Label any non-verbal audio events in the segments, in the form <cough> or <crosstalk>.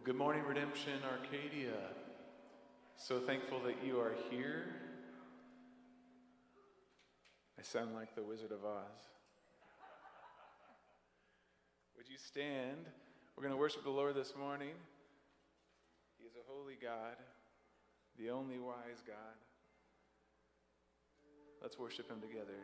Well, good morning, Redemption Arcadia. So thankful that you are here. I sound like the Wizard of Oz. Would you stand? We're going to worship the Lord this morning. He is a holy God, the only wise God. Let's worship Him together.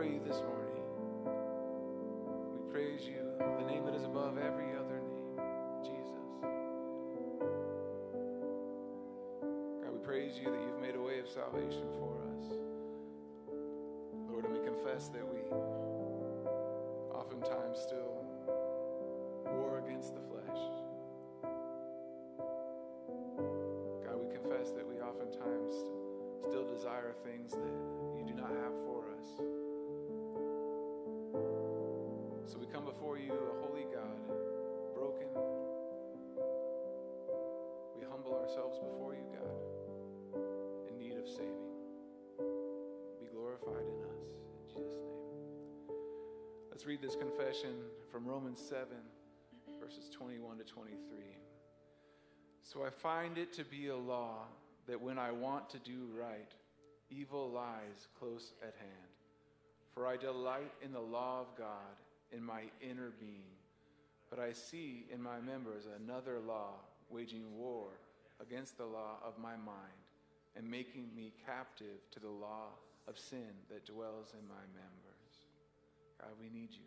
Adore you this morning. We praise you, the name that is above every other name, Jesus. God, we praise you that you've made a way of salvation for us. Lord, and we confess that we oftentimes still war against the flesh. God, we confess that we oftentimes still desire things that So we come before you, a holy God, broken. We humble ourselves before you, God, in need of saving. Be glorified in us. In Jesus' name. Let's read this confession from Romans 7, verses 21 to 23. So I find it to be a law that when I want to do right, evil lies close at hand. For I delight in the law of God in my inner being. But I see in my members another law waging war against the law of my mind and making me captive to the law of sin that dwells in my members. God, we need you.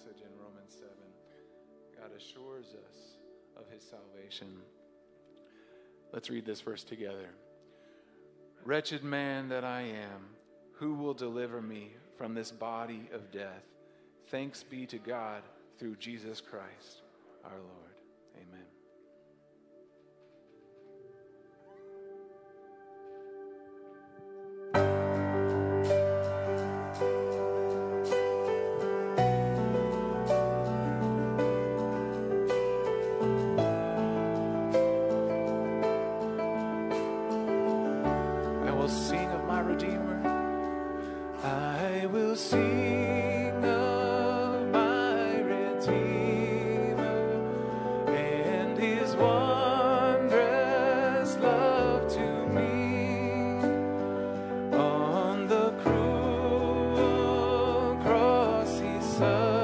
passage in Romans 7, God assures us of his salvation. Let's read this verse together. Wretched man that I am, who will deliver me from this body of death? Thanks be to God through Jesus Christ our Lord. Amen. sun.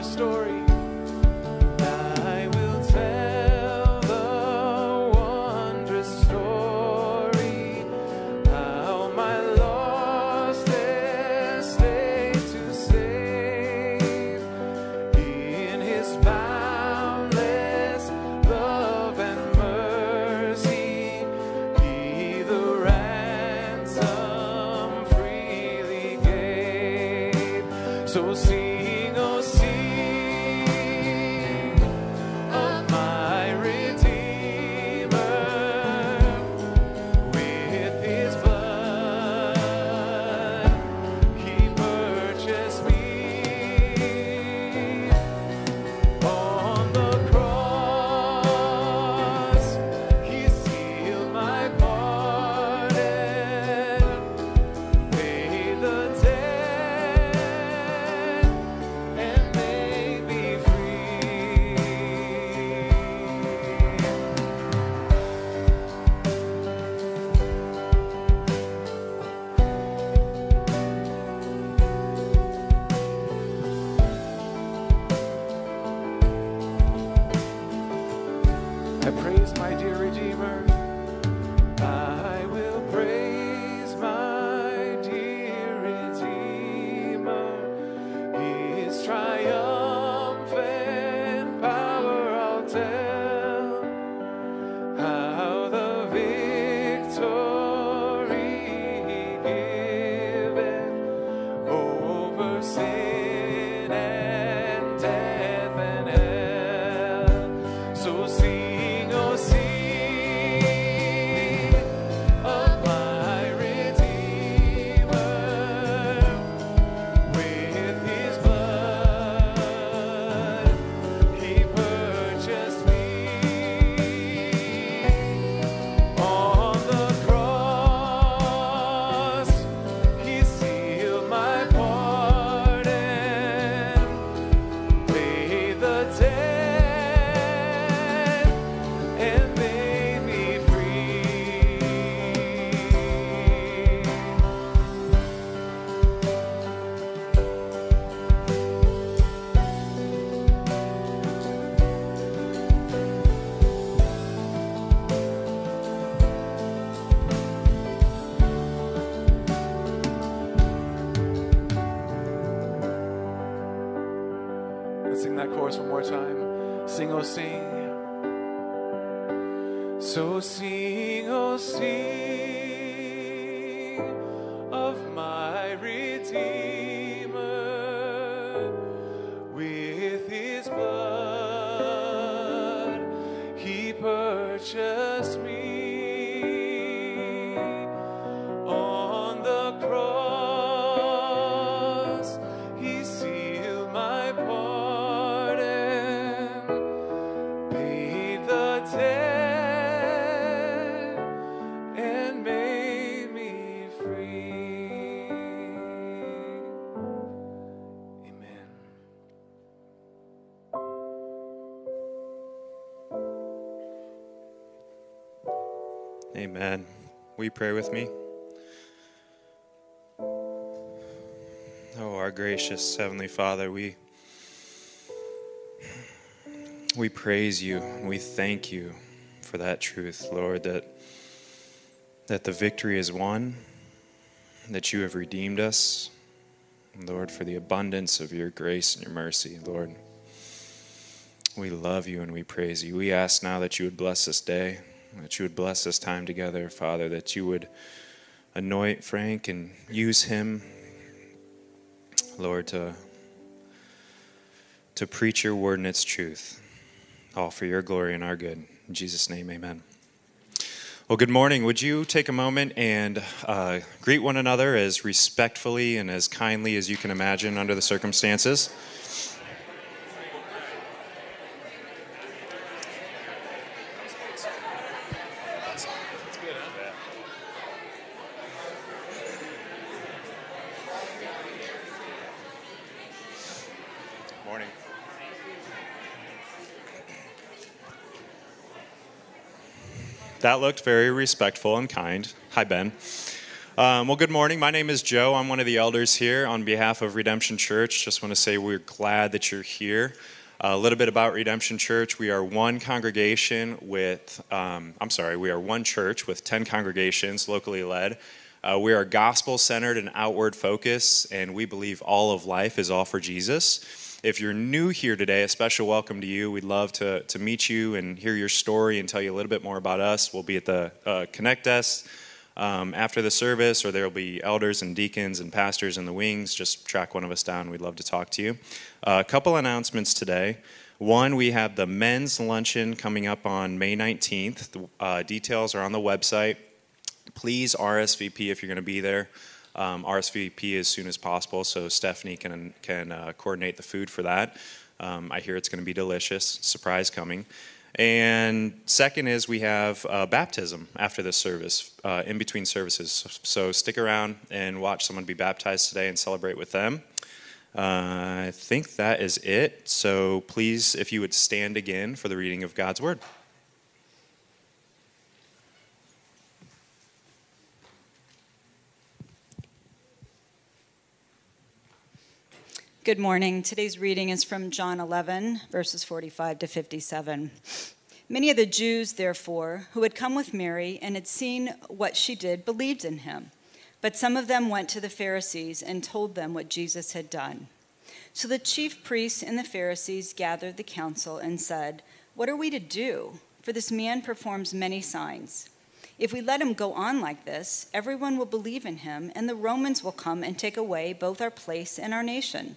restore. Amen. Will you pray with me? Oh, our gracious Heavenly Father, we we praise you. We thank you for that truth, Lord, that that the victory is won, that you have redeemed us. Lord, for the abundance of your grace and your mercy, Lord. We love you and we praise you. We ask now that you would bless this day, that you would bless this time together, Father, that you would anoint Frank and use him, Lord, to, to preach your word and its truth, all for your glory and our good. In Jesus' name, amen. Well, good morning. Would you take a moment and uh, greet one another as respectfully and as kindly as you can imagine under the circumstances? That looked very respectful and kind. Hi, Ben. Um, well, good morning. My name is Joe. I'm one of the elders here on behalf of Redemption Church. Just want to say we're glad that you're here. a little bit about Redemption Church. We are one congregation with, um, I'm sorry, we are one church with 10 congregations locally led. Uh, we are gospel centered and outward focused, and we believe all of life is all for Jesus. If you're new here today, a special welcome to you. We'd love to, to meet you and hear your story and tell you a little bit more about us. We'll be at the uh, Connect Desk um, after the service, or there will be elders and deacons and pastors in the wings. Just track one of us down. We'd love to talk to you. Uh, a couple announcements today. One, we have the men's luncheon coming up on May 19th. The uh, details are on the website. Please RSVP if you're going to be there. Um, RSVP as soon as possible so Stephanie can, can uh, coordinate the food for that. Um, I hear it's going to be delicious. Surprise coming. And second is we have uh, baptism after this service, uh, in between services. So stick around and watch someone be baptized today and celebrate with them. Uh, I think that is it. So please, if you would stand again for the reading of God's word. Good morning. Today's reading is from John 11, verses 45 to 57. Many of the Jews, therefore, who had come with Mary and had seen what she did, believed in him. But some of them went to the Pharisees and told them what Jesus had done. So the chief priests and the Pharisees gathered the council and said, What are we to do? For this man performs many signs. If we let him go on like this, everyone will believe in him, and the Romans will come and take away both our place and our nation.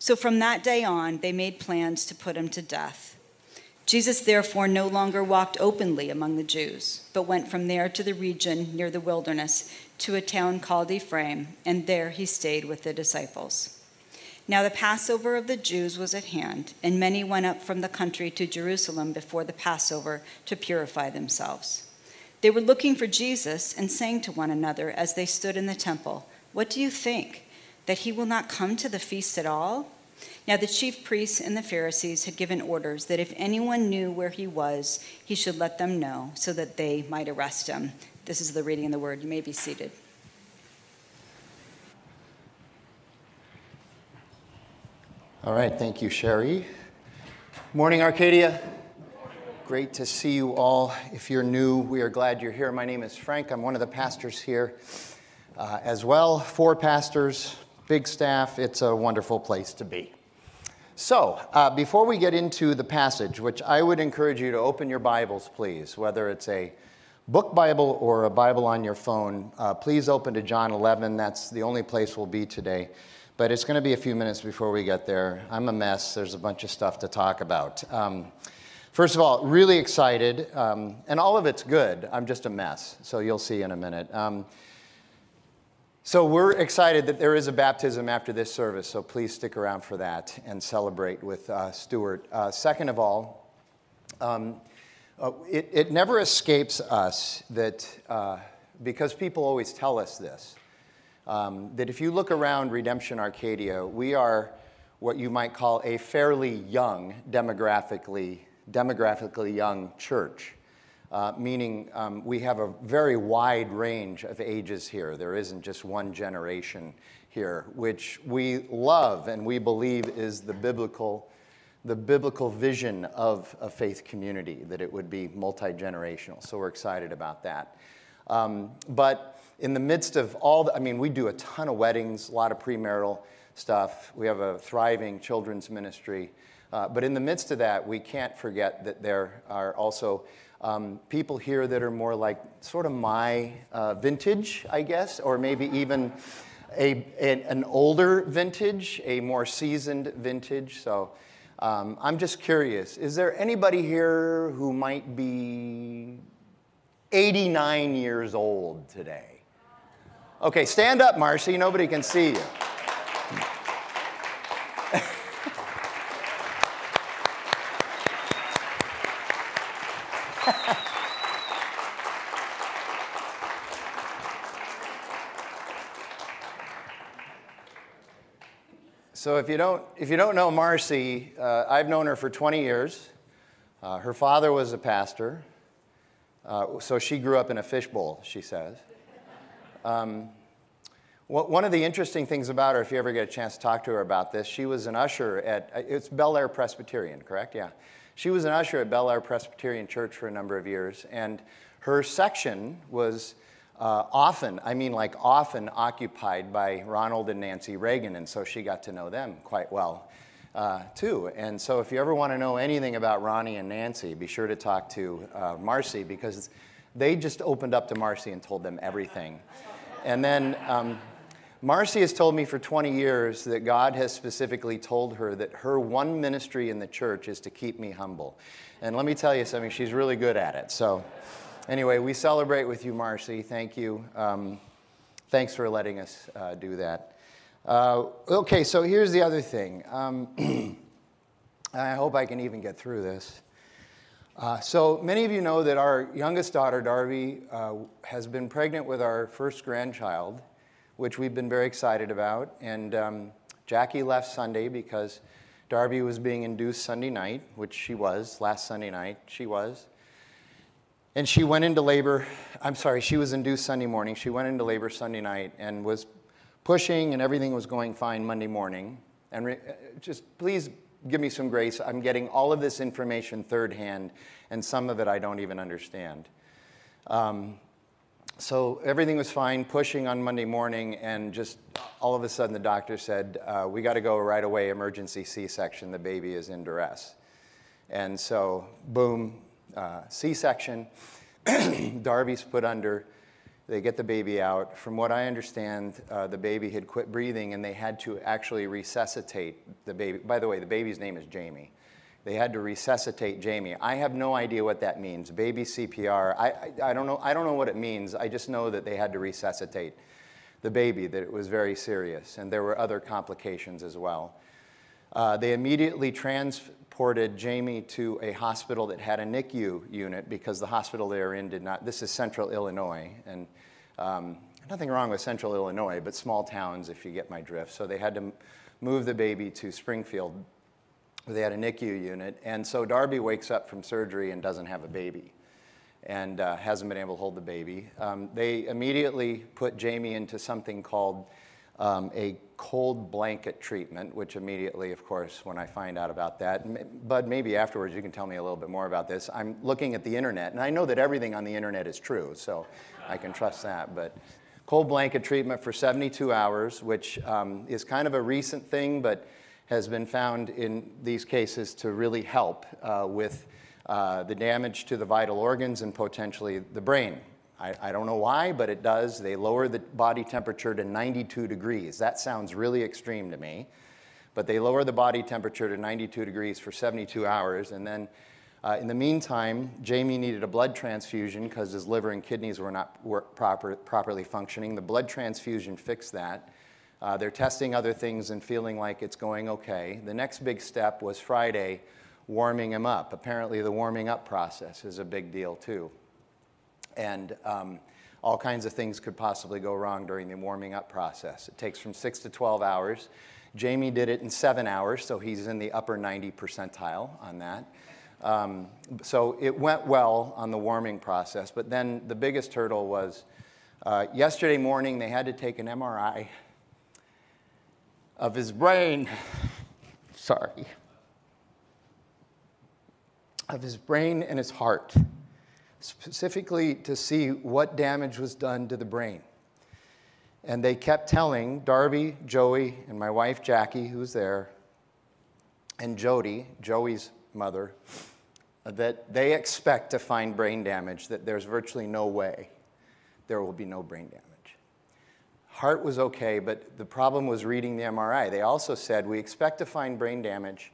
So from that day on, they made plans to put him to death. Jesus therefore no longer walked openly among the Jews, but went from there to the region near the wilderness to a town called Ephraim, and there he stayed with the disciples. Now the Passover of the Jews was at hand, and many went up from the country to Jerusalem before the Passover to purify themselves. They were looking for Jesus and saying to one another as they stood in the temple, What do you think? That he will not come to the feast at all? Now the chief priests and the Pharisees had given orders that if anyone knew where he was, he should let them know so that they might arrest him. This is the reading of the word. You may be seated. All right, thank you, Sherry. Morning, Arcadia. Great to see you all. If you're new, we are glad you're here. My name is Frank. I'm one of the pastors here uh, as well. Four pastors, big staff. It's a wonderful place to be. So, uh, before we get into the passage, which I would encourage you to open your Bibles, please, whether it's a book Bible or a Bible on your phone, uh, please open to John 11. That's the only place we'll be today. But it's going to be a few minutes before we get there. I'm a mess. There's a bunch of stuff to talk about. Um, First of all, really excited, um, and all of it's good. I'm just a mess, so you'll see in a minute. Um, so we're excited that there is a baptism after this service, so please stick around for that and celebrate with uh, Stuart. Uh, second of all, um, uh, it, it, never escapes us that, uh, because people always tell us this, um, that if you look around Redemption Arcadia, we are what you might call a fairly young demographically demographically young church, uh, meaning um, we have a very wide range of ages here. There isn't just one generation here, which we love and we believe is the biblical, the biblical vision of a faith community, that it would be multi generational. So we're excited about that. Um, but in the midst of all, the, I mean, we do a ton of weddings, a lot of premarital stuff. We have a thriving children's ministry. Uh, but in the midst of that, we can't forget that there are also um, people here that are more like sort of my uh, vintage, I guess, or maybe even a, a, an older vintage, a more seasoned vintage. So um, I'm just curious is there anybody here who might be 89 years old today? Okay, stand up, Marcy. Nobody can see you. So if you don't, if you don't know Marcy, uh, I've known her for 20 years. Uh, her father was a pastor, uh, so she grew up in a fishbowl, she says. Um, one of the interesting things about her, if you ever get a chance to talk to her about this, she was an usher at, uh, it's Bel Air Presbyterian, correct? Yeah. She was an usher at Bel Air Presbyterian Church for a number of years, and her section was uh, often, I mean, like often occupied by Ronald and Nancy Reagan, and so she got to know them quite well. Uh, too. And so, if you ever want to know anything about Ronnie and Nancy, be sure to talk to uh, Marcy because they just opened up to Marcy and told them everything. And then um, Marcy has told me for 20 years that God has specifically told her that her one ministry in the church is to keep me humble. And let me tell you something, she's really good at it. So, anyway, we celebrate with you, Marcy. Thank you. Um, thanks for letting us uh, do that. Uh, okay, so here's the other thing. Um, <clears throat> I hope I can even get through this. Uh, so many of you know that our youngest daughter, Darby, uh, has been pregnant with our first grandchild, which we've been very excited about. And um, Jackie left Sunday because Darby was being induced Sunday night, which she was last Sunday night. She was. And she went into labor. I'm sorry, she was induced Sunday morning. She went into labor Sunday night and was pushing, and everything was going fine Monday morning. And re- just please give me some grace. I'm getting all of this information third hand, and some of it I don't even understand. Um, so everything was fine, pushing on Monday morning, and just all of a sudden the doctor said, uh, We got to go right away, emergency C section. The baby is in duress. And so, boom, uh, C section. <clears throat> Darby's put under. They get the baby out. From what I understand, uh, the baby had quit breathing and they had to actually resuscitate the baby. By the way, the baby's name is Jamie. They had to resuscitate Jamie. I have no idea what that means. Baby CPR. I, I, I, don't know, I don't know what it means. I just know that they had to resuscitate the baby, that it was very serious. And there were other complications as well. Uh, they immediately trans, transported Jamie to a hospital that had a NICU unit because the hospital they were in did not. This is central Illinois, and um, nothing wrong with central Illinois, but small towns, if you get my drift. So they had to move the baby to Springfield. Where they had a NICU unit, and so Darby wakes up from surgery and doesn't have a baby and uh, hasn't been able to hold the baby. Um, they immediately put Jamie into something called um, a cold blanket treatment, which immediately, of course, when I find out about that, Bud, maybe afterwards you can tell me a little bit more about this. I'm looking at the internet, and I know that everything on the internet is true, so I can trust that. But cold blanket treatment for 72 hours, which um, is kind of a recent thing, but has been found in these cases to really help uh, with uh, the damage to the vital organs and potentially the brain. I, I don't know why, but it does. They lower the body temperature to 92 degrees. That sounds really extreme to me. But they lower the body temperature to 92 degrees for 72 hours. And then uh, in the meantime, Jamie needed a blood transfusion because his liver and kidneys were not were proper, properly functioning. The blood transfusion fixed that. Uh, they're testing other things and feeling like it's going okay. The next big step was Friday, warming him up. Apparently, the warming up process is a big deal too and um, all kinds of things could possibly go wrong during the warming up process. It takes from six to 12 hours. Jamie did it in seven hours, so he's in the upper 90 percentile on that. Um, so it went well on the warming process, but then the biggest hurdle was uh, yesterday morning they had to take an MRI of his brain. Sorry. Of his brain and his heart specifically to see what damage was done to the brain. And they kept telling Darby, Joey, and my wife Jackie, who's there, and Jody, Joey's mother, that they expect to find brain damage, that there's virtually no way there will be no brain damage. Heart was okay, but the problem was reading the MRI. They also said, We expect to find brain damage,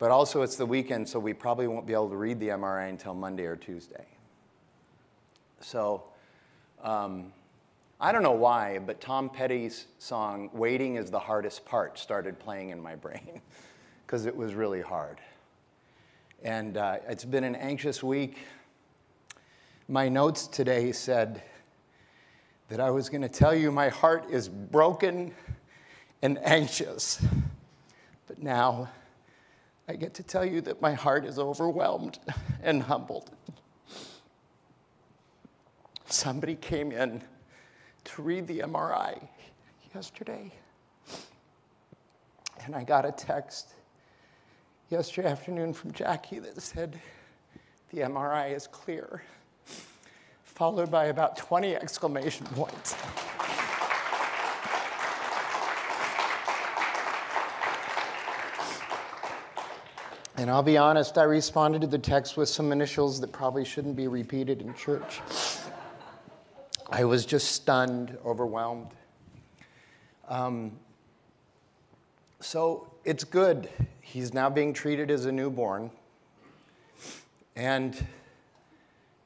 but also it's the weekend, so we probably won't be able to read the MRI until Monday or Tuesday. So um, I don't know why, but Tom Petty's song, Waiting is the Hardest Part, started playing in my brain <laughs> because it was really hard. And uh, it's been an anxious week. My notes today said that I was going to tell you my heart is broken and anxious. But now I get to tell you that my heart is overwhelmed and humbled somebody came in to read the MRI yesterday. And I got a text yesterday afternoon from Jackie that said, The MRI is clear, followed by about 20 exclamation points. And I'll be honest, I responded to the text with some initials that probably shouldn't be repeated in church. I was just stunned, overwhelmed. Um, so it's good. He's now being treated as a newborn. And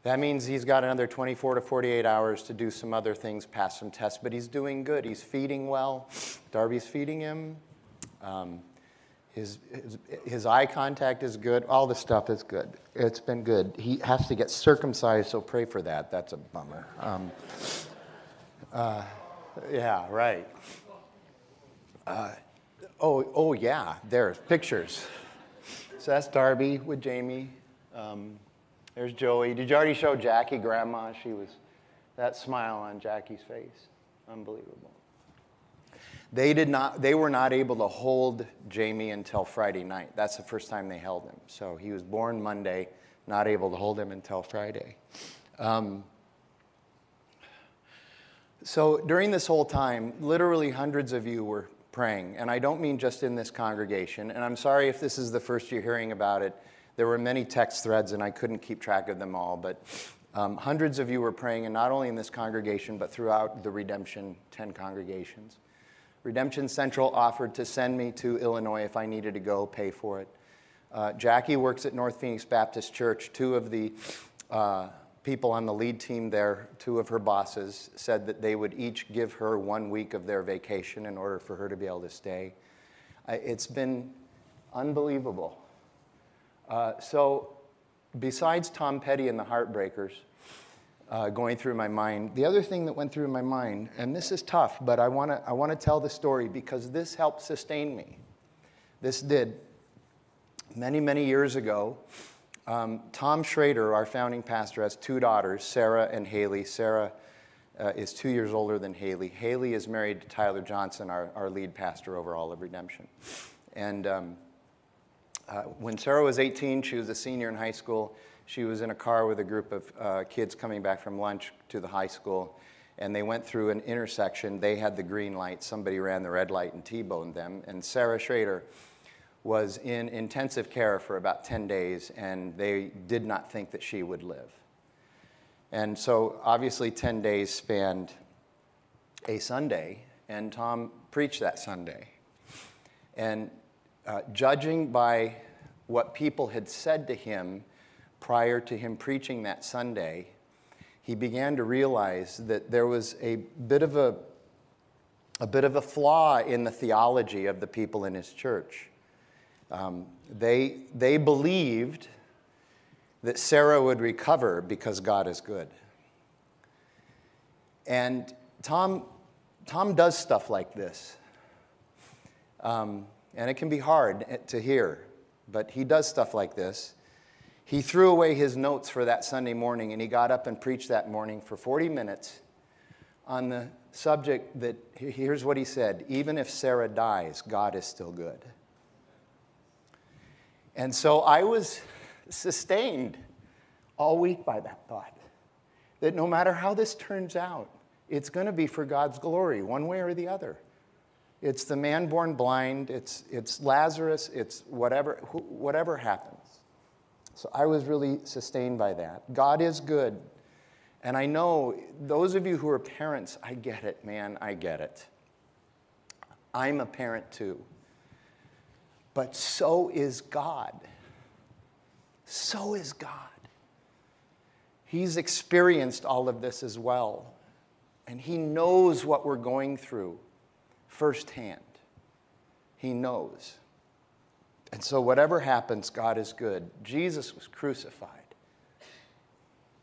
that means he's got another 24 to 48 hours to do some other things, pass some tests, but he's doing good. He's feeding well. Darby's feeding him. Um, his, his, eye contact is good. All the stuff is good. It's been good. He has to get circumcised, so pray for that. That's a bummer. Um, uh, yeah, right. Uh, oh, oh, yeah, there's pictures. So that's Darby with Jamie. Um, there's Joey. Did you already show Jackie, Grandma? She was, that smile on Jackie's face. Unbelievable. They, did not, they were not able to hold Jamie until Friday night. That's the first time they held him. So he was born Monday, not able to hold him until Friday. Um, so during this whole time, literally hundreds of you were praying. And I don't mean just in this congregation. And I'm sorry if this is the first you're hearing about it. There were many text threads, and I couldn't keep track of them all. But um, hundreds of you were praying, and not only in this congregation, but throughout the Redemption 10 congregations. Redemption Central offered to send me to Illinois if I needed to go, pay for it. Uh, Jackie works at North Phoenix Baptist Church. Two of the uh, people on the lead team there, two of her bosses, said that they would each give her one week of their vacation in order for her to be able to stay. Uh, it's been unbelievable. Uh, so, besides Tom Petty and the Heartbreakers, uh, going through my mind. The other thing that went through my mind, and this is tough, but I want to I wanna tell the story because this helped sustain me. This did. Many, many years ago, um, Tom Shrader, our founding pastor, has two daughters, Sarah and Haley. Sarah uh, is two years older than Haley. Haley is married to Tyler Johnson, our, our lead pastor over all of Redemption. And um, uh, when Sarah was 18, she was a senior in high school. She was in a car with a group of uh, kids coming back from lunch to the high school, and they went through an intersection. They had the green light, somebody ran the red light and T boned them. And Sarah Shrader was in intensive care for about 10 days, and they did not think that she would live. And so, obviously, 10 days spanned a Sunday, and Tom preached that Sunday. And uh, judging by what people had said to him prior to him preaching that Sunday, he began to realize that there was a bit of a, a bit of a flaw in the theology of the people in his church. Um, they, they believed that Sarah would recover because God is good. And Tom, Tom does stuff like this. Um, and it can be hard to hear, but he does stuff like this. He threw away his notes for that Sunday morning and he got up and preached that morning for 40 minutes on the subject that here's what he said even if Sarah dies, God is still good. And so I was sustained all week by that thought that no matter how this turns out, it's going to be for God's glory, one way or the other. It's the man born blind, it's, it's Lazarus, it's whatever, whatever happens. So I was really sustained by that. God is good. And I know those of you who are parents, I get it, man, I get it. I'm a parent too. But so is God. So is God. He's experienced all of this as well. And He knows what we're going through firsthand. He knows. And so, whatever happens, God is good. Jesus was crucified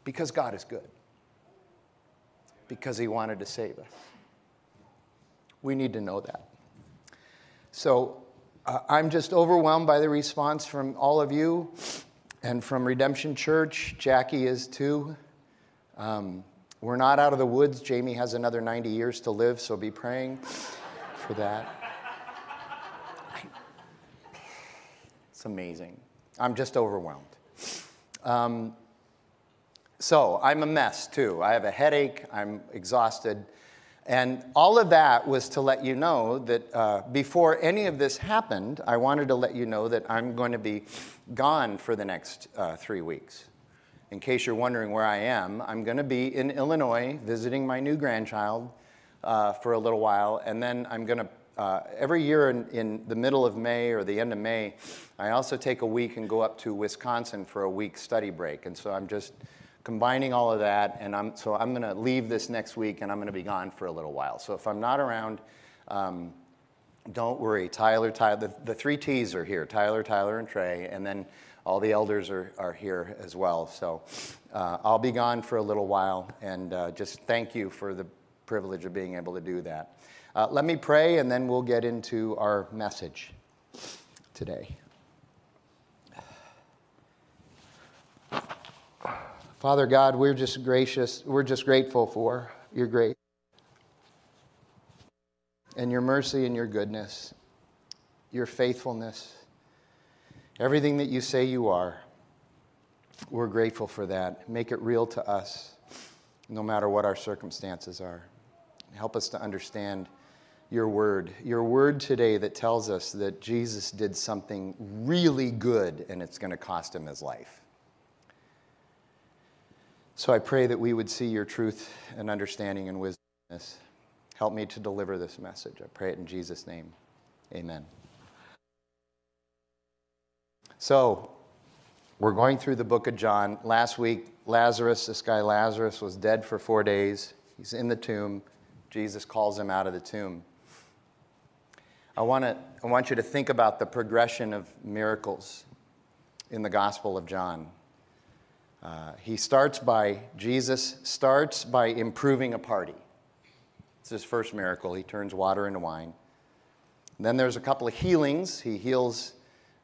because God is good, because He wanted to save us. We need to know that. So, uh, I'm just overwhelmed by the response from all of you and from Redemption Church. Jackie is too. Um, we're not out of the woods. Jamie has another 90 years to live, so be praying for that. Amazing. I'm just overwhelmed. Um, so I'm a mess too. I have a headache. I'm exhausted. And all of that was to let you know that uh, before any of this happened, I wanted to let you know that I'm going to be gone for the next uh, three weeks. In case you're wondering where I am, I'm going to be in Illinois visiting my new grandchild uh, for a little while, and then I'm going to. Uh, every year in, in, the middle of May or the end of May, I also take a week and go up to Wisconsin for a week study break. And so I'm just combining all of that, and I'm, so I'm going to leave this next week and I'm going to be gone for a little while. So if I'm not around, um, don't worry. Tyler, Tyler, the, the three T's are here Tyler, Tyler, and Trey, and then all the elders are, are here as well. So uh, I'll be gone for a little while, and uh, just thank you for the privilege of being able to do that. Uh, let me pray, and then we'll get into our message today. Father God, we're just gracious, we're just grateful for your grace and your mercy and your goodness, your faithfulness, everything that you say you are. We're grateful for that. Make it real to us, no matter what our circumstances are. Help us to understand your word. Your word today that tells us that Jesus did something really good and it's going to cost him his life. So I pray that we would see your truth and understanding and wisdom. Help me to deliver this message. I pray it in Jesus' name. Amen. So, we're going through the book of John. Last week, Lazarus, this guy Lazarus, was dead for four days. He's in the tomb. Jesus calls him out of the tomb. I, wanna, I want you to think about the progression of miracles in the Gospel of John. Uh, he starts by, Jesus starts by improving a party. It's his first miracle. He turns water into wine. then there's a couple of healings. He heals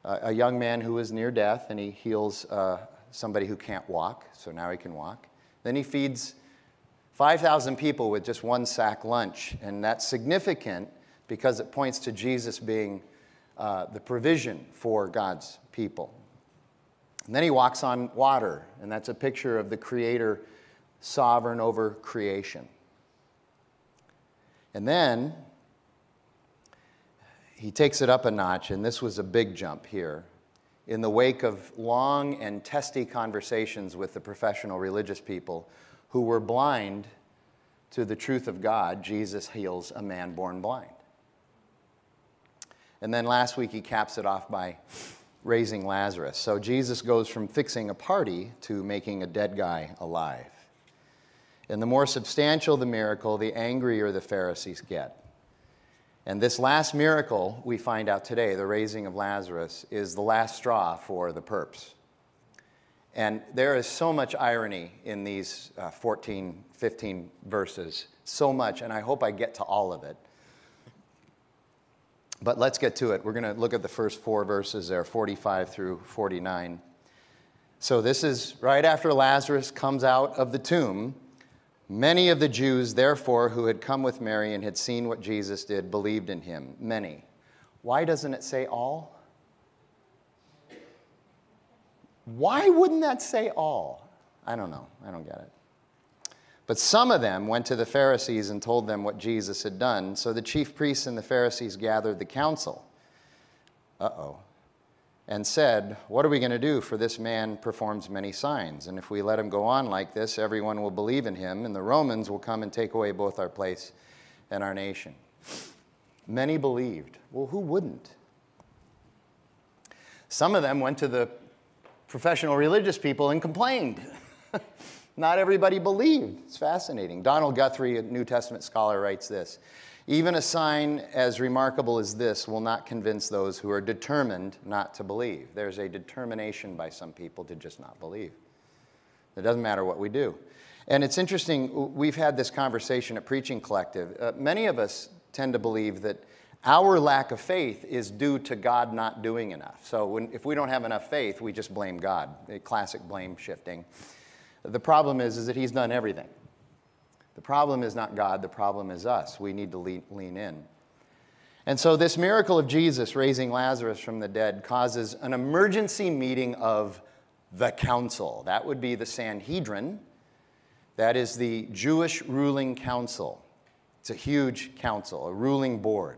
uh, a young man who is near death, and he heals uh, somebody who can't walk, so now he can walk. Then he feeds 5,000 people with just one sack lunch. And that's significant because it points to Jesus being uh, the provision for God's people. And then he walks on water, and that's a picture of the Creator sovereign over creation. And then he takes it up a notch, and this was a big jump here. In the wake of long and testy conversations with the professional religious people who were blind to the truth of God, Jesus heals a man born blind. And then last week he caps it off by raising Lazarus. So Jesus goes from fixing a party to making a dead guy alive. And the more substantial the miracle, the angrier the Pharisees get. And this last miracle we find out today, the raising of Lazarus, is the last straw for the perps. And there is so much irony in these uh, 14, 15 verses. So much, and I hope I get to all of it. But let's get to it. We're going to look at the first four verses there, 45 through 49. So this is right after Lazarus comes out of the tomb. Many of the Jews, therefore, who had come with Mary and had seen what Jesus did, believed in him. Many. Why doesn't it say all? Why wouldn't that say all? I don't know. I don't get it. But some of them went to the Pharisees and told them what Jesus had done. So the chief priests and the Pharisees gathered the council. Uh oh. And said, What are we going to do? For this man performs many signs. And if we let him go on like this, everyone will believe in him, and the Romans will come and take away both our place and our nation. Many believed. Well, who wouldn't? Some of them went to the professional religious people and complained. <laughs> Not everybody believed. It's fascinating. Donald Guthrie, a New Testament scholar, writes this Even a sign as remarkable as this will not convince those who are determined not to believe. There's a determination by some people to just not believe. It doesn't matter what we do. And it's interesting, we've had this conversation at Preaching Collective. Uh, many of us tend to believe that our lack of faith is due to God not doing enough. So when, if we don't have enough faith, we just blame God. Classic blame shifting. The problem is, is that he's done everything. The problem is not God, the problem is us. We need to lean, lean in. And so, this miracle of Jesus raising Lazarus from the dead causes an emergency meeting of the council. That would be the Sanhedrin. That is the Jewish ruling council. It's a huge council, a ruling board.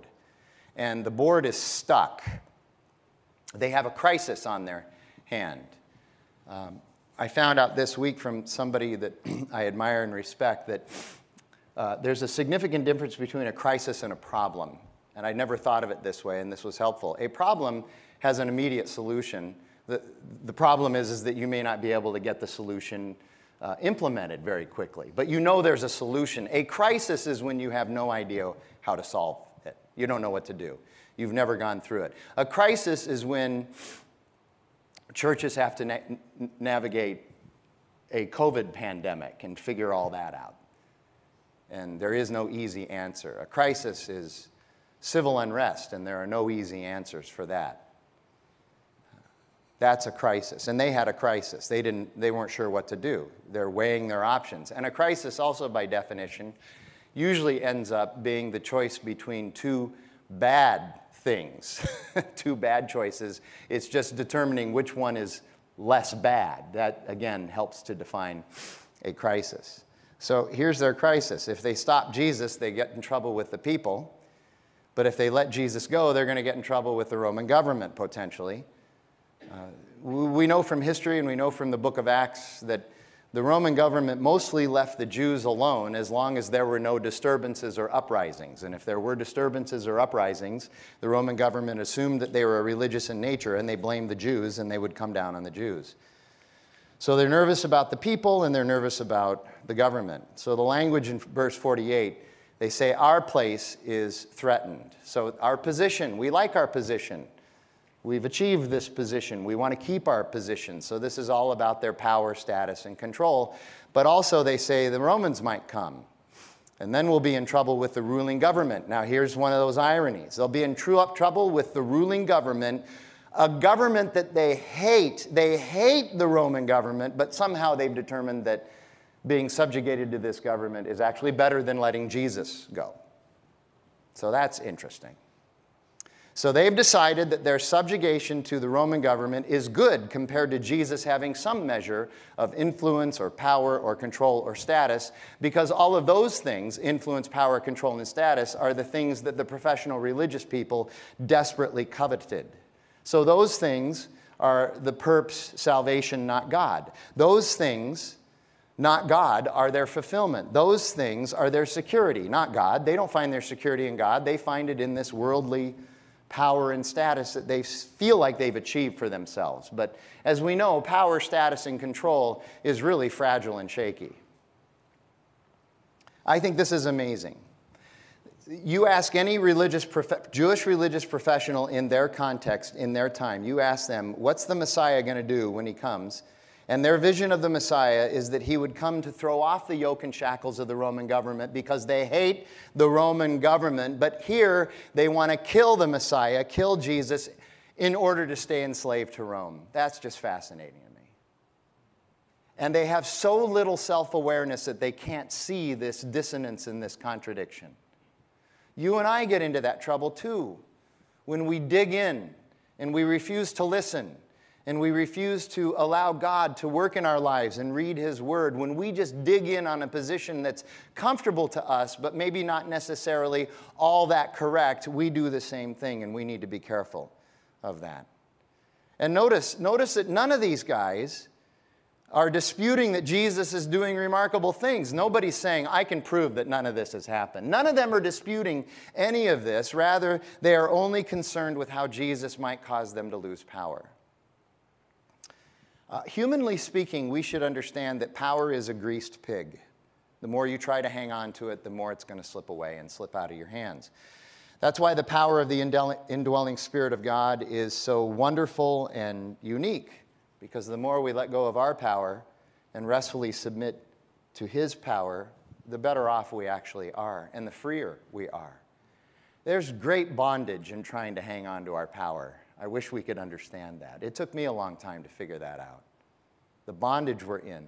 And the board is stuck. They have a crisis on their hand. Um, I found out this week from somebody that <clears throat> I admire and respect that uh, there's a significant difference between a crisis and a problem. And I never thought of it this way, and this was helpful. A problem has an immediate solution. The, the problem is, is that you may not be able to get the solution uh, implemented very quickly. But you know there's a solution. A crisis is when you have no idea how to solve it, you don't know what to do. You've never gone through it. A crisis is when churches have to na- navigate a COVID pandemic and figure all that out. And there is no easy answer. A crisis is civil unrest, and there are no easy answers for that. That's a crisis. And they had a crisis. They, didn't, they weren't sure what to do. They're weighing their options. And a crisis, also by definition, usually ends up being the choice between two bad things, <laughs> two bad choices. It's just determining which one is less bad. That, again, helps to define a crisis. So here's their crisis. If they stop Jesus, they get in trouble with the people. But if they let Jesus go, they're going to get in trouble with the Roman government potentially. Uh, we know from history and we know from the book of Acts that the Roman government mostly left the Jews alone as long as there were no disturbances or uprisings. And if there were disturbances or uprisings, the Roman government assumed that they were religious in nature and they blamed the Jews and they would come down on the Jews. So they're nervous about the people and they're nervous about the government. So the language in verse 48, they say, Our place is threatened. So our position, we like our position. We've achieved this position. We want to keep our position. So this is all about their power, status, and control. But also, they say the Romans might come. And then we'll be in trouble with the ruling government. Now, here's one of those ironies they'll be in true up trouble with the ruling government, a government that they hate. They hate the Roman government, but somehow they've determined that being subjugated to this government is actually better than letting Jesus go. So that's interesting. So they've decided that their subjugation to the Roman government is good compared to Jesus having some measure of influence or power or control or status, because all of those things influence, power, control, and status are the things that the professional religious people desperately coveted. So those things are the perp's salvation, not God. Those things not God, are their fulfillment. Those things are their security, not God. They don't find their security in God, they find it in this worldly power and status that they feel like they've achieved for themselves. But as we know, power, status, and control is really fragile and shaky. I think this is amazing. You ask any religious prof- Jewish religious professional in their context, in their time, you ask them, what's the Messiah going to do when he comes? And their vision of the Messiah is that he would come to throw off the yoke and shackles of the Roman government because they hate the Roman government. But here they want to kill the Messiah, kill Jesus, in order to stay enslaved to Rome. That's just fascinating to me. And they have so little self awareness that they can't see this dissonance and this contradiction. You and I get into that trouble too when we dig in and we refuse to listen and we refuse to allow God to work in our lives and read His Word, when we just dig in on a position that's comfortable to us, but maybe not necessarily all that correct, we do the same thing, and we need to be careful of that. And notice, notice that none of these guys are disputing that Jesus is doing remarkable things. Nobody's saying, I can prove that none of this has happened. None of them are disputing any of this. Rather, they are only concerned with how Jesus might cause them to lose power. Uh, humanly speaking, we should understand that power is a greased pig. The more you try to hang on to it, the more it's going to slip away and slip out of your hands. That's why the power of the indwelling Spirit of God is so wonderful and unique, because the more we let go of our power and restfully submit to His power, the better off we actually are and the freer we are. There's great bondage in trying to hang on to our power. I wish we could understand that. It took me a long time to figure that out. The bondage we're in,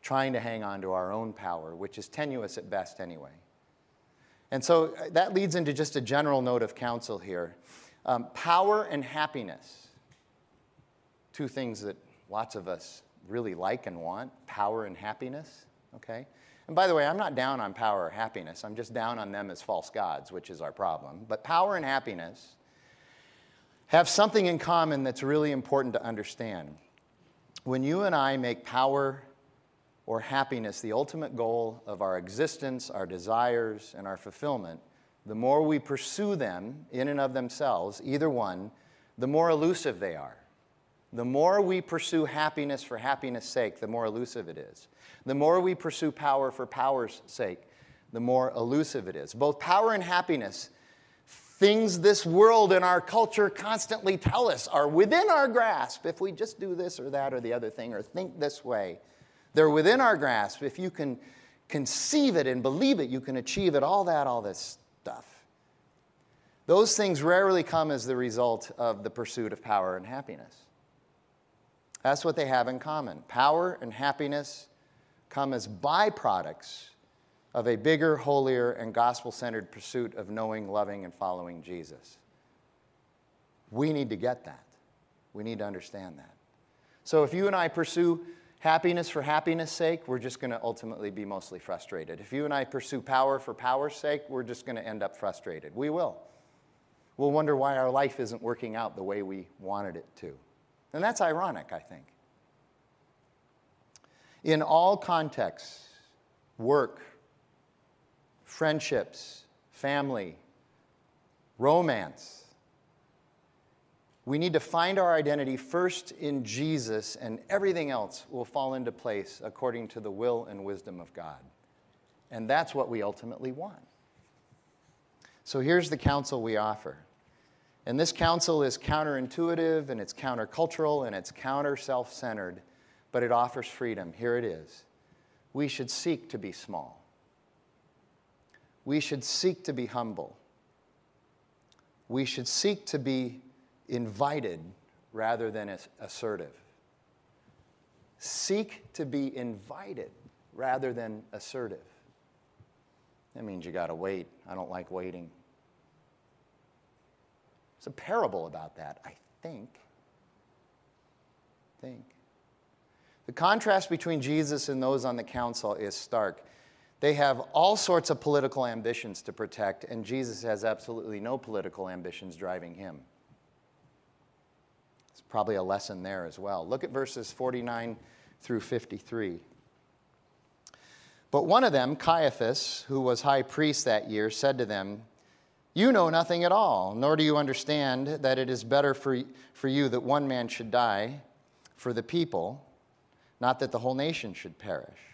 trying to hang on to our own power, which is tenuous at best anyway. And so uh, that leads into just a general note of counsel here. Um, power and happiness, two things that lots of us really like and want power and happiness, okay? And by the way, I'm not down on power or happiness. I'm just down on them as false gods, which is our problem. But power and happiness have something in common that's really important to understand. When you and I make power or happiness the ultimate goal of our existence, our desires, and our fulfillment, the more we pursue them in and of themselves, either one, the more elusive they are. The more we pursue happiness for happiness' sake, the more elusive it is. The more we pursue power for power's sake, the more elusive it is. Both power and happiness things this world and our culture constantly tell us are within our grasp if we just do this or that or the other thing or think this way. They're within our grasp. If you can conceive it and believe it, you can achieve it, all that, all this stuff. Those things rarely come as the result of the pursuit of power and happiness. That's what they have in common. Power and happiness come as byproducts of a bigger, holier, and gospel centered pursuit of knowing, loving, and following Jesus. We need to get that. We need to understand that. So if you and I pursue happiness for happiness' sake, we're just going to ultimately be mostly frustrated. If you and I pursue power for power's sake, we're just going to end up frustrated. We will. We'll wonder why our life isn't working out the way we wanted it to. And that's ironic, I think. In all contexts, work, friendships, family, romance. We need to find our identity first in Jesus, and everything else will fall into place according to the will and wisdom of God. And that's what we ultimately want. So here's the counsel we offer. And this counsel is counterintuitive and it's countercultural and it's counter self centered, but it offers freedom. Here it is. We should seek to be small we should seek to be humble. We should seek to be invited rather than assertive. Seek to be invited rather than assertive. That means you got to wait. I don't like waiting. It's a parable about that, I think. Think. The contrast between Jesus and those on the council is stark. They have all sorts of political ambitions to protect, and Jesus has absolutely no political ambitions driving him. It's probably a lesson there as well. Look at verses 49 through 53. But one of them, Caiaphas, who was high priest that year, said to them, You know nothing at all, nor do you understand that it is better for, for you that one man should die for the people, not that the whole nation should perish.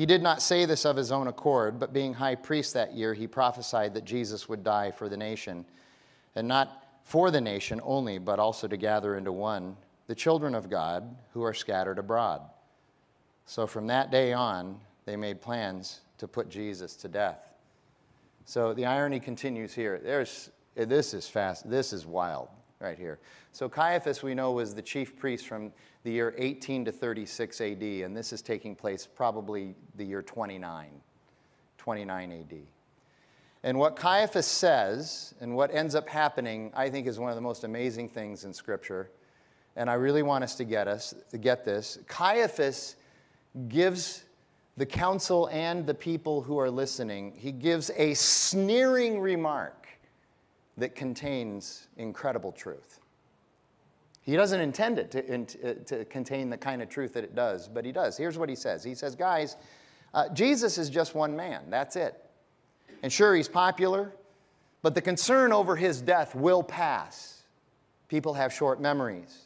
He did not say this of his own accord, but being high priest that year, he prophesied that Jesus would die for the nation, and not for the nation only, but also to gather into one the children of God who are scattered abroad. So from that day on, they made plans to put Jesus to death. So the irony continues here. There's, this is fast. This is wild right here. So Caiaphas, we know, was the chief priest from the year 18 to 36 AD, and this is taking place probably the year 29, 29 AD. And what Caiaphas says, and what ends up happening, I think is one of the most amazing things in Scripture. And I really want us to get us to get this. Caiaphas gives the council and the people who are listening, he gives a sneering remark that contains incredible truth. He doesn't intend it to, to contain the kind of truth that it does, but he does. Here's what he says He says, Guys, uh, Jesus is just one man. That's it. And sure, he's popular, but the concern over his death will pass. People have short memories.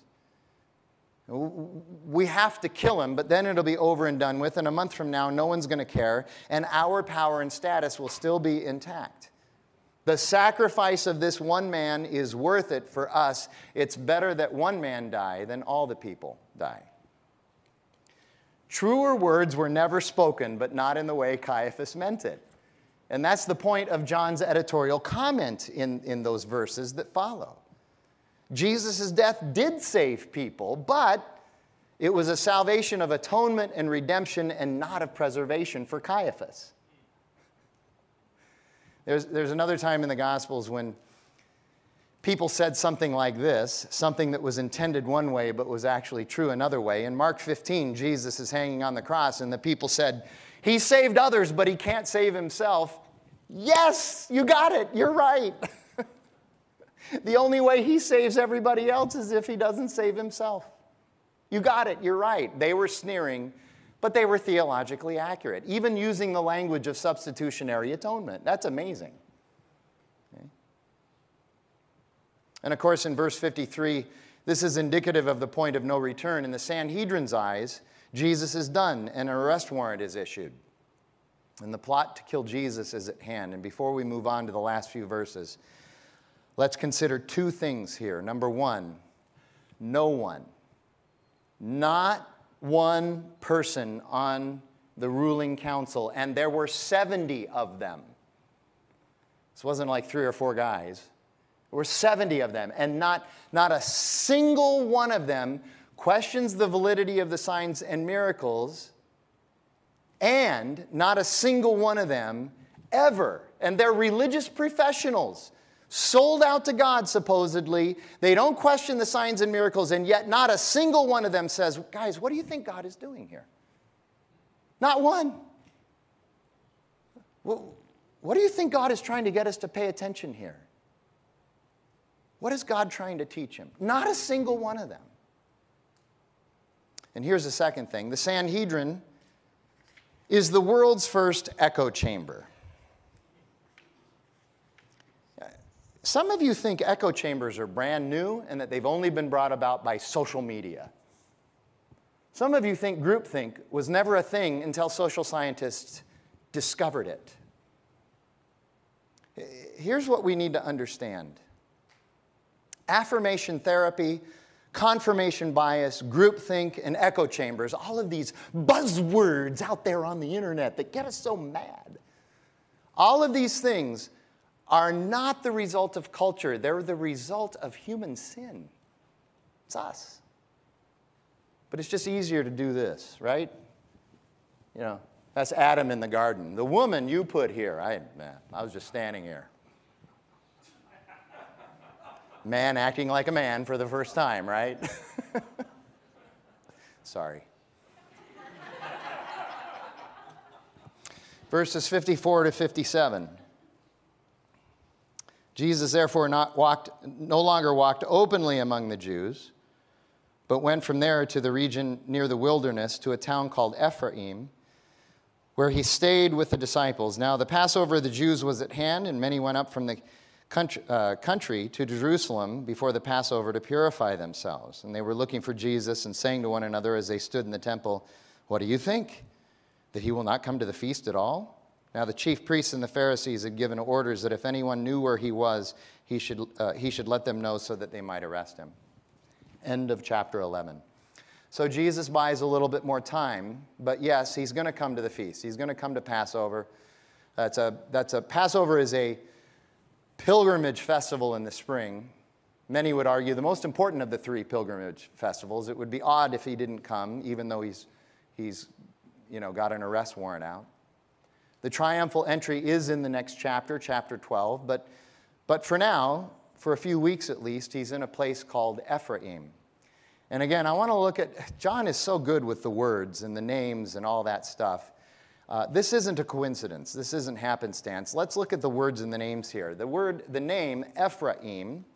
We have to kill him, but then it'll be over and done with. And a month from now, no one's going to care, and our power and status will still be intact. The sacrifice of this one man is worth it for us. It's better that one man die than all the people die. Truer words were never spoken, but not in the way Caiaphas meant it. And that's the point of John's editorial comment in, in those verses that follow. Jesus' death did save people, but it was a salvation of atonement and redemption and not of preservation for Caiaphas. There's, there's another time in the Gospels when people said something like this, something that was intended one way but was actually true another way. In Mark 15, Jesus is hanging on the cross, and the people said, He saved others, but he can't save himself. Yes, you got it, you're right. <laughs> The only way he saves everybody else is if he doesn't save himself. You got it, you're right. They were sneering, but they were theologically accurate, even using the language of substitutionary atonement. That's amazing. Okay. And of course, in verse 53, this is indicative of the point of no return. In the Sanhedrin's eyes, Jesus is done and an arrest warrant is issued. And the plot to kill Jesus is at hand. And before we move on to the last few verses, Let's consider two things here. Number one, no one, not one person on the ruling council, and there were 70 of them. This wasn't like three or four guys. There were 70 of them, and not, not a single one of them questions the validity of the signs and miracles, and not a single one of them ever, and they're religious professionals sold out to God, supposedly. They don't question the signs and miracles, and yet not a single one of them says, Guys, what do you think God is doing here? Not one. What do you think God is trying to get us to pay attention here? What is God trying to teach him? Not a single one of them. And here's the second thing the Sanhedrin is the world's first echo chamber. Some of you think echo chambers are brand new and that they've only been brought about by social media. Some of you think groupthink was never a thing until social scientists discovered it. Eh, here's what we need to understand affirmation therapy, confirmation bias, groupthink, and echo chambers, all of these buzzwords out there on the internet that get us so mad. All of these things are not the result of culture, they're the result of human sin. It's us. But it's just easier to do this, right? You know, that's Adam in the garden. The woman you put here, I, man, I was just standing here. Man acting like a man for the first time, right? <laughs> Sorry. Verses 54 to 57. Jesus therefore not walked, no longer walked openly among the Jews, but went from there to the region near the wilderness to a town called Ephraim, where he stayed with the disciples. Now the Passover of the Jews was at hand, and many went up from the country, uh, country to Jerusalem before the Passover to purify themselves. And they were looking for Jesus and saying to one another as they stood in the temple, What do you think? That he will not come to the feast at all? Now, the chief priests and the Pharisees had given orders that if anyone knew where he was, he should, uh, he should let them know so that they might arrest him. End of chapter 11. So Jesus buys a little bit more time, but yes, he's going to come to the feast. He's going to come to Passover. That's a, that's a, Passover is a pilgrimage festival in the spring. Many would argue the most important of the three pilgrimage festivals. It would be odd if he didn't come, even though he's, he's you know, got an arrest warrant out. The triumphal entry is in the next chapter, chapter 12, but, but for now, for a few weeks at least, he's in a place called Ephraim. And again, I want to look at, John is so good with the words and the names and all that stuff. Uh, this isn't a coincidence. This isn't happenstance. Let's look at the words and the names here. The word, the name Ephraim,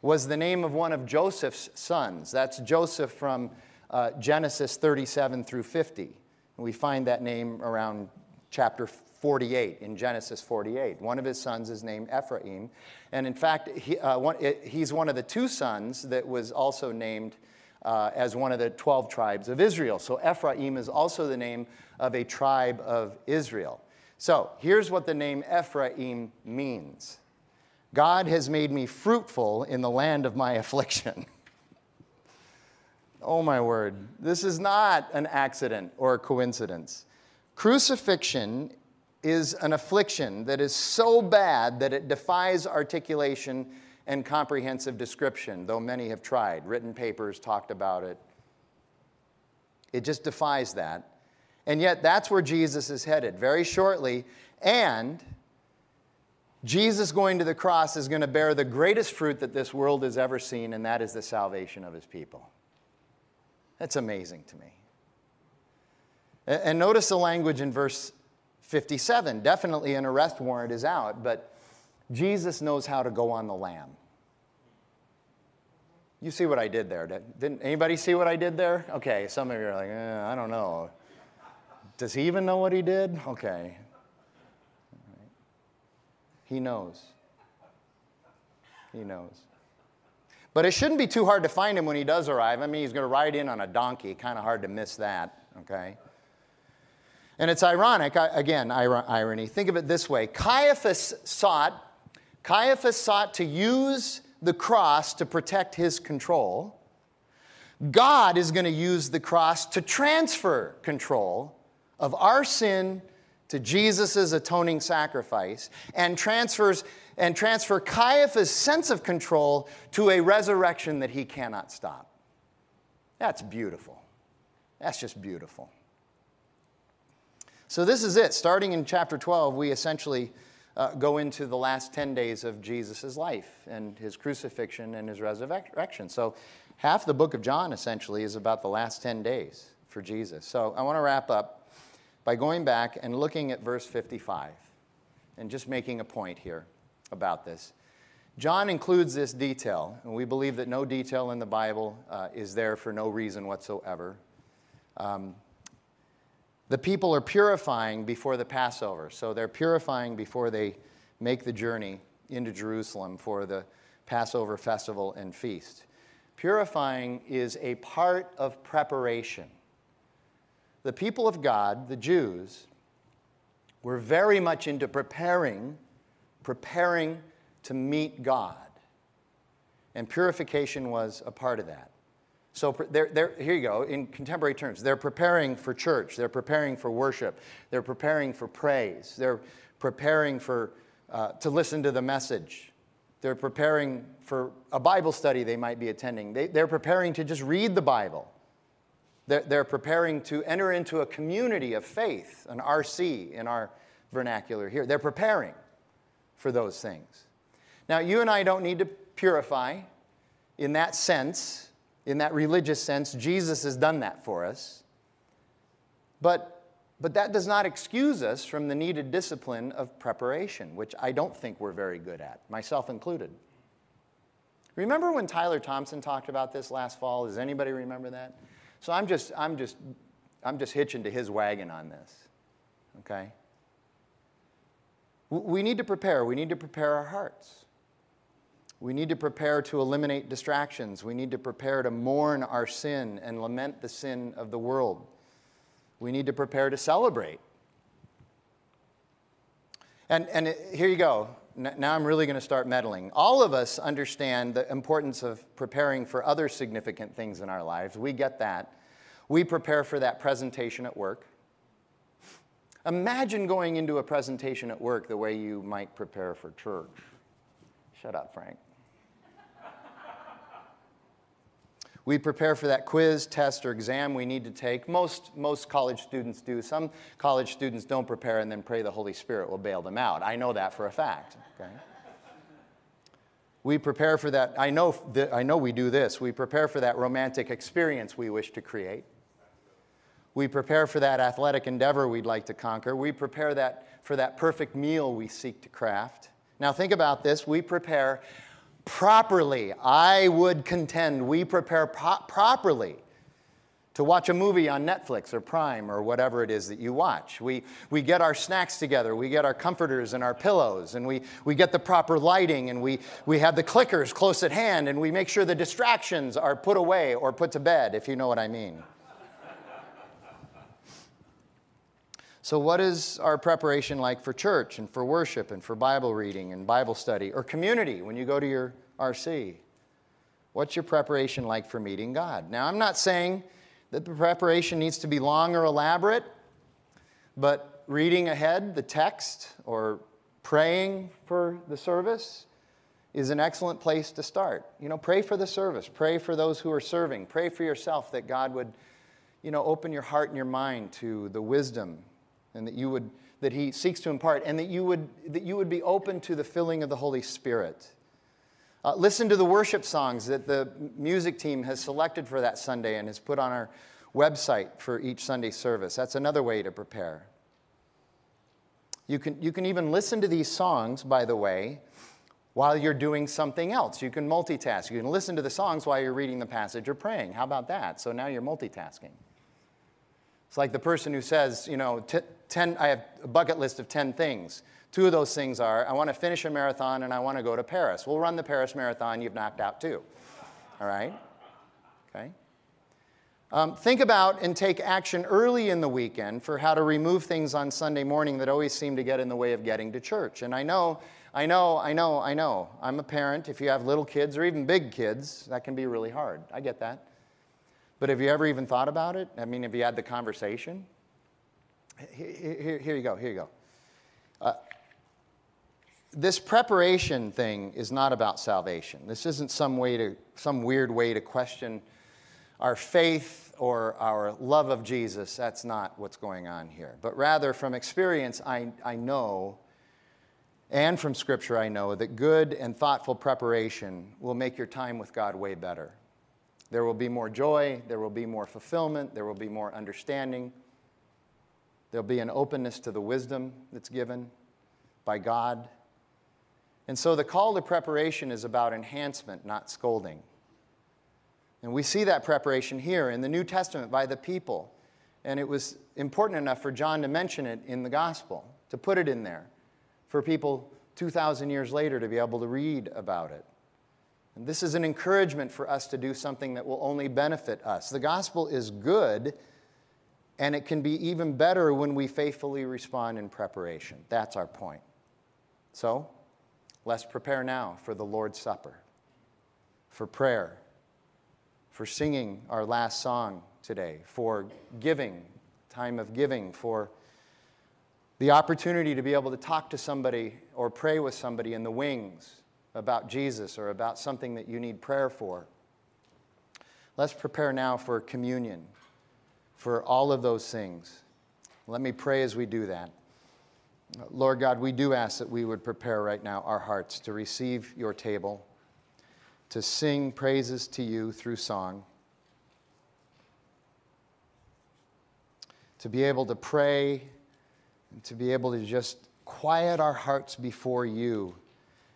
was the name of one of Joseph's sons. That's Joseph from uh, Genesis 37 through 50. We find that name around chapter 48, in Genesis 48. One of his sons is named Ephraim. And in fact, he, uh, one, it, he's one of the two sons that was also named uh, as one of the 12 tribes of Israel. So Ephraim is also the name of a tribe of Israel. So here's what the name Ephraim means God has made me fruitful in the land of my <laughs> affliction. oh my word. This is not an accident or a coincidence. Crucifixion is an affliction that is so bad that it defies articulation and comprehensive description, though many have tried. Written papers talked about it. It just defies that. And yet, that's where Jesus is headed very shortly. And Jesus going to the cross is going to bear the greatest fruit that this world has ever seen, and that is the salvation of his people. That's amazing to me. And notice the language in verse 57. Definitely an arrest warrant is out, but Jesus knows how to go on the lam. You see what I did there? Didn't anybody see what I did there? Okay, some of you are like, eh, I don't know. Does he even know what he did? Okay. He knows. He knows. But it shouldn't be too hard to find him when he does arrive. I mean, he's going to ride in on a donkey. Kind of hard to miss that, okay? And it's ironic, again, irony. Think of it this way Caiaphas sought, Caiaphas sought to use the cross to protect his control. God is going to use the cross to transfer control of our sin to Jesus' atoning sacrifice and transfers and transfer Caiaphas' sense of control to a resurrection that he cannot stop. That's beautiful. That's just beautiful. So, this is it. Starting in chapter 12, we essentially uh, go into the last 10 days of Jesus' life and his crucifixion and his resurrection. So, half the book of John essentially is about the last 10 days for Jesus. So, I want to wrap up by going back and looking at verse 55 and just making a point here about this. John includes this detail, and we believe that no detail in the Bible uh, is there for no reason whatsoever. Um, the people are purifying before the Passover. So they're purifying before they make the journey into Jerusalem for the Passover festival and feast. Purifying is a part of preparation. The people of God, the Jews, were very much into preparing, preparing to meet God. And purification was a part of that. So they're, they're, here you go, in contemporary terms, they're preparing for church, they're preparing for worship, they're preparing for praise, they're preparing for, uh, to listen to the message, they're preparing for a Bible study they might be attending, they, they're preparing to just read the Bible. They're, they're preparing to enter into a community of faith, an RC in our vernacular here. They're preparing for those things. Now, you and I don't need to purify in that sense, in that religious sense. Jesus has done that for us. But, but that does not excuse us from the needed discipline of preparation, which I don't think we're very good at, myself included. Remember when Tyler Thompson talked about this last fall? Does anybody remember that? So I'm just, I'm just, I'm just hitching to his wagon on this. Okay? We need to prepare. We need to prepare our hearts. We need to prepare to eliminate distractions. We need to prepare to mourn our sin and lament the sin of the world. We need to prepare to celebrate. And, and here you go. Now I'm really going to start meddling. All of us understand the importance of preparing for other significant things in our lives. We get that. We prepare for that presentation at work. Imagine going into a presentation at work the way you might prepare for church. Shut up, Frank. We prepare for that quiz, test, or exam we need to take. Most, most college students do. Some college students don't prepare and then pray the Holy Spirit will bail them out. I know that for a fact. Okay? We prepare for that. I know, that, I know we do this. We prepare for that romantic experience we wish to create. We prepare for that athletic endeavor we'd like to conquer. We prepare that for that perfect meal we seek to craft. Now, think about this. We prepare properly. I would contend we prepare pro- properly to watch a movie on Netflix or Prime or whatever it is that you watch. We, we get our snacks together, we get our comforters and our pillows, and we, we get the proper lighting, and we, we have the clickers close at hand, and we make sure the distractions are put away or put to bed, if you know what I mean. So, what is our preparation like for church and for worship and for Bible reading and Bible study or community when you go to your RC? What's your preparation like for meeting God? Now, I'm not saying that the preparation needs to be long or elaborate, but reading ahead the text or praying for the service is an excellent place to start. You know, pray for the service, pray for those who are serving, pray for yourself that God would, you know, open your heart and your mind to the wisdom and that you would that he seeks to impart and that you would that you would be open to the filling of the Holy Spirit. Uh, listen to the worship songs that the music team has selected for that Sunday and has put on our website for each Sunday service. That's another way to prepare. You can, you can even listen to these songs, by the way, while you're doing something else. You can multitask. You can listen to the songs while you're reading the passage or praying. How about that? So now you're multitasking. It's like the person who says, you know, t- 10, I have a bucket list of 10 things. Two of those things are I want to finish a marathon and I want to go to Paris. We'll run the Paris Marathon, you've knocked out two. All right? Okay? Um, think about and take action early in the weekend for how to remove things on Sunday morning that always seem to get in the way of getting to church. And I know, I know, I know, I know. I'm a parent. If you have little kids or even big kids, that can be really hard. I get that. But have you ever even thought about it? I mean, have you had the conversation? Here, here, here you go, here you go. Uh, this preparation thing is not about salvation. This isn't some way to, some weird way to question our faith or our love of Jesus. That's not what's going on here. But rather, from experience, I, I know, and from Scripture, I know that good and thoughtful preparation will make your time with God way better. There will be more joy, there will be more fulfillment, there will be more understanding. There'll be an openness to the wisdom that's given by God. And so the call to preparation is about enhancement, not scolding. And we see that preparation here in the New Testament by the people. And it was important enough for John to mention it in the gospel, to put it in there, for people 2,000 years later to be able to read about it. And this is an encouragement for us to do something that will only benefit us. The gospel is good, and it can be even better when we faithfully respond in preparation. That's our point. So, let's prepare now for the Lord's Supper, for prayer, for singing our last song today, for giving, time of giving, for the opportunity to be able to talk to somebody or pray with somebody in the wings about Jesus or about something that you need prayer for. Let's prepare now for communion, for all of those things. Let me pray as we do that. Lord God, we do ask that we would prepare right now our hearts to receive your table, to sing praises to you through song, to be able to pray, and to be able to just quiet our hearts before you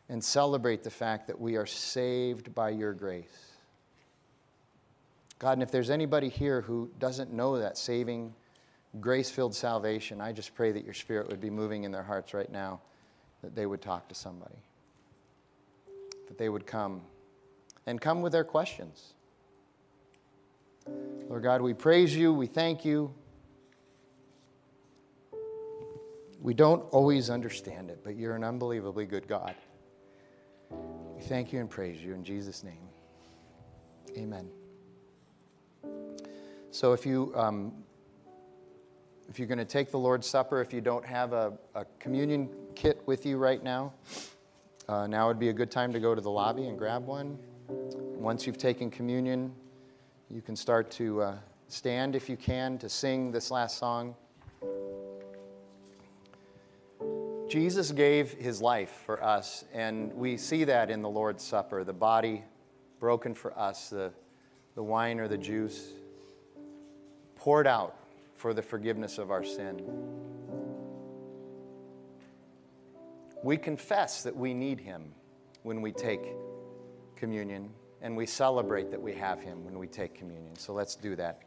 and celebrate the fact that we are saved by your grace. God, and if there's anybody here who doesn't know that saving, grace filled salvation, I just pray that your spirit would be moving in their hearts right now, that they would talk to somebody, that they would come and come with their questions. Lord God, we praise you, we thank you. We don't always understand it, but you're an unbelievably good God. We thank you and praise you in Jesus' name. Amen. So if you um, if you're going to take the Lord's Supper, if you don't have a, a communion kit with you right now, uh, now would be a good time to go to the lobby and grab one. Once you've taken communion, you can start to uh, stand if you can to sing this last song. Jesus gave his life for us, and we see that in the Lord's Supper the body broken for us, the, the wine or the juice poured out for the forgiveness of our sin. We confess that we need him when we take communion, and we celebrate that we have him when we take communion. So let's do that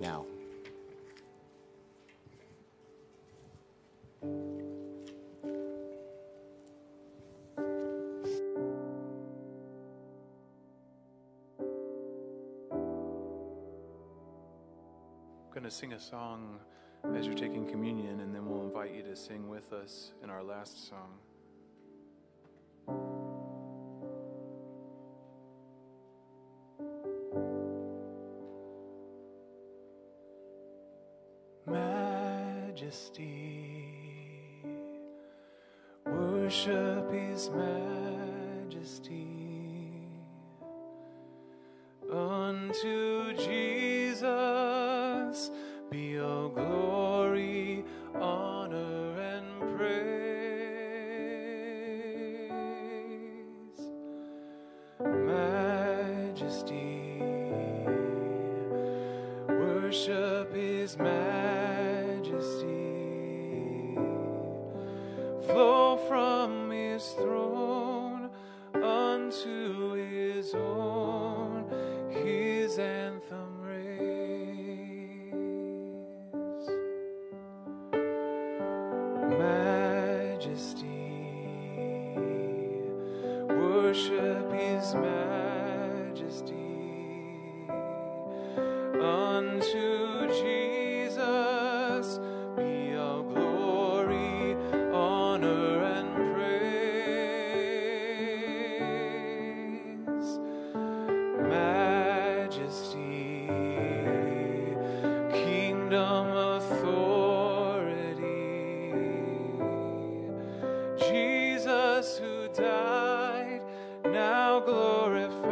now. To sing a song as you're taking communion, and then we'll invite you to sing with us in our last song. Majesty, worship His majesty Jesus who died, now glorified,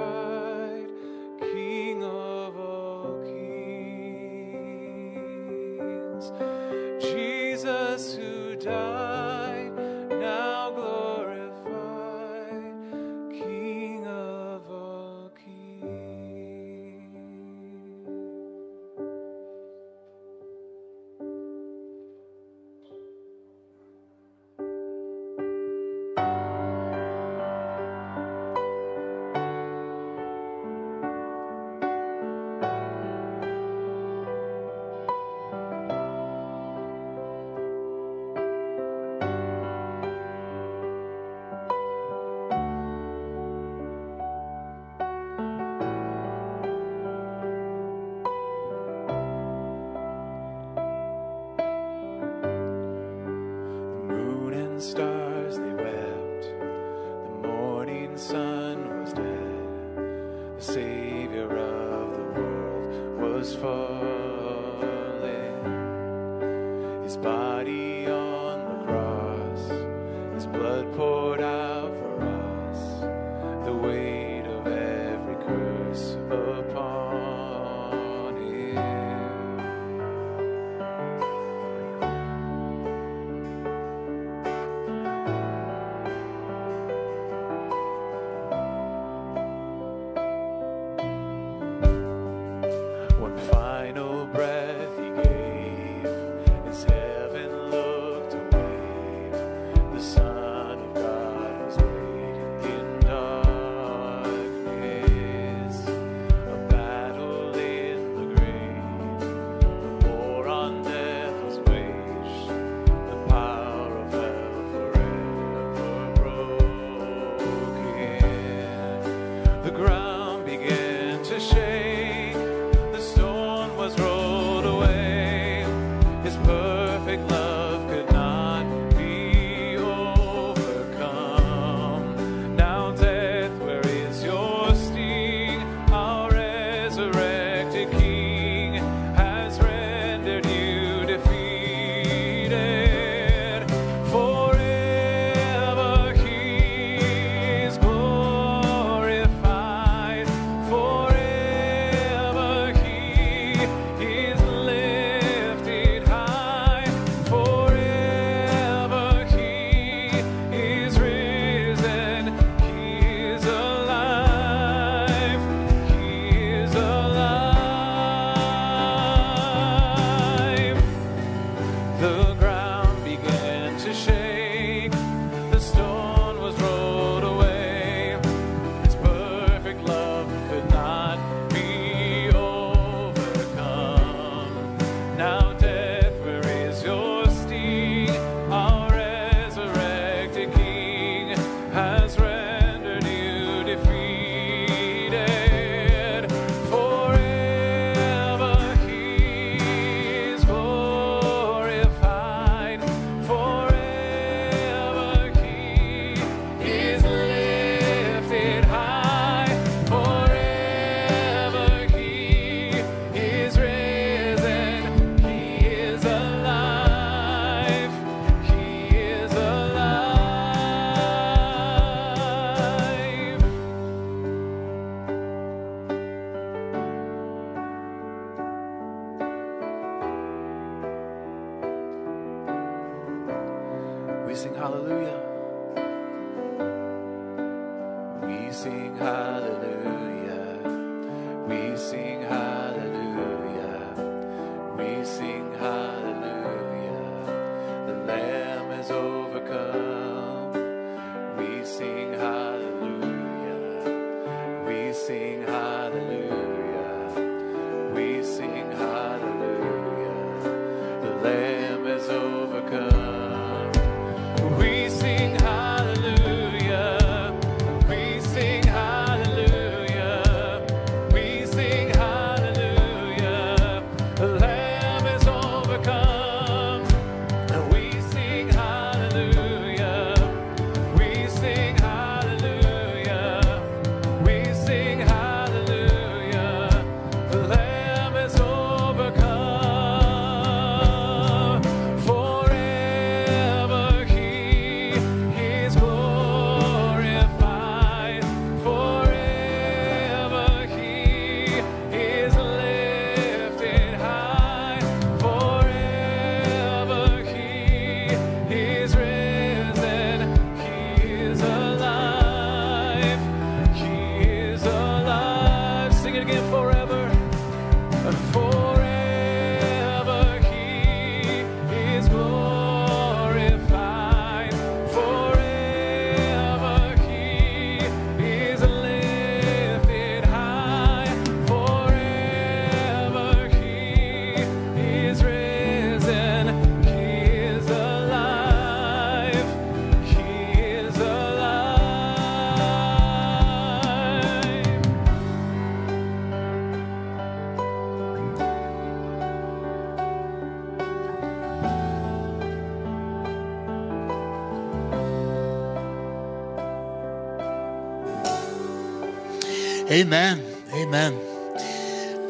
Amen. Amen.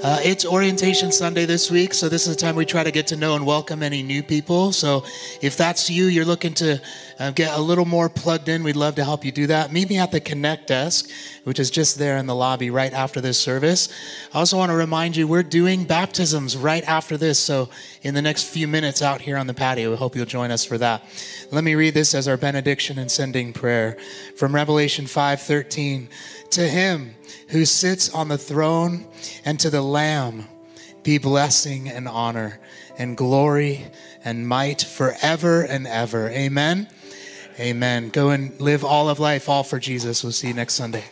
Uh, it's Orientation Sunday this week, so this is the time we try to get to know and welcome any new people. So if that's you, you're looking to uh, get a little more plugged in, we'd love to help you do that. Meet me at the Connect desk, which is just there in the lobby right after this service. I also want to remind you we're doing baptisms right after this, so in the next few minutes out here on the patio, we hope you'll join us for that. Let me read this as our benediction and sending prayer from Revelation 5:13. To him who sits on the throne and to the Lamb be blessing and honor and glory and might forever and ever. Amen. Amen. Go and live all of life, all for Jesus. We'll see you next Sunday.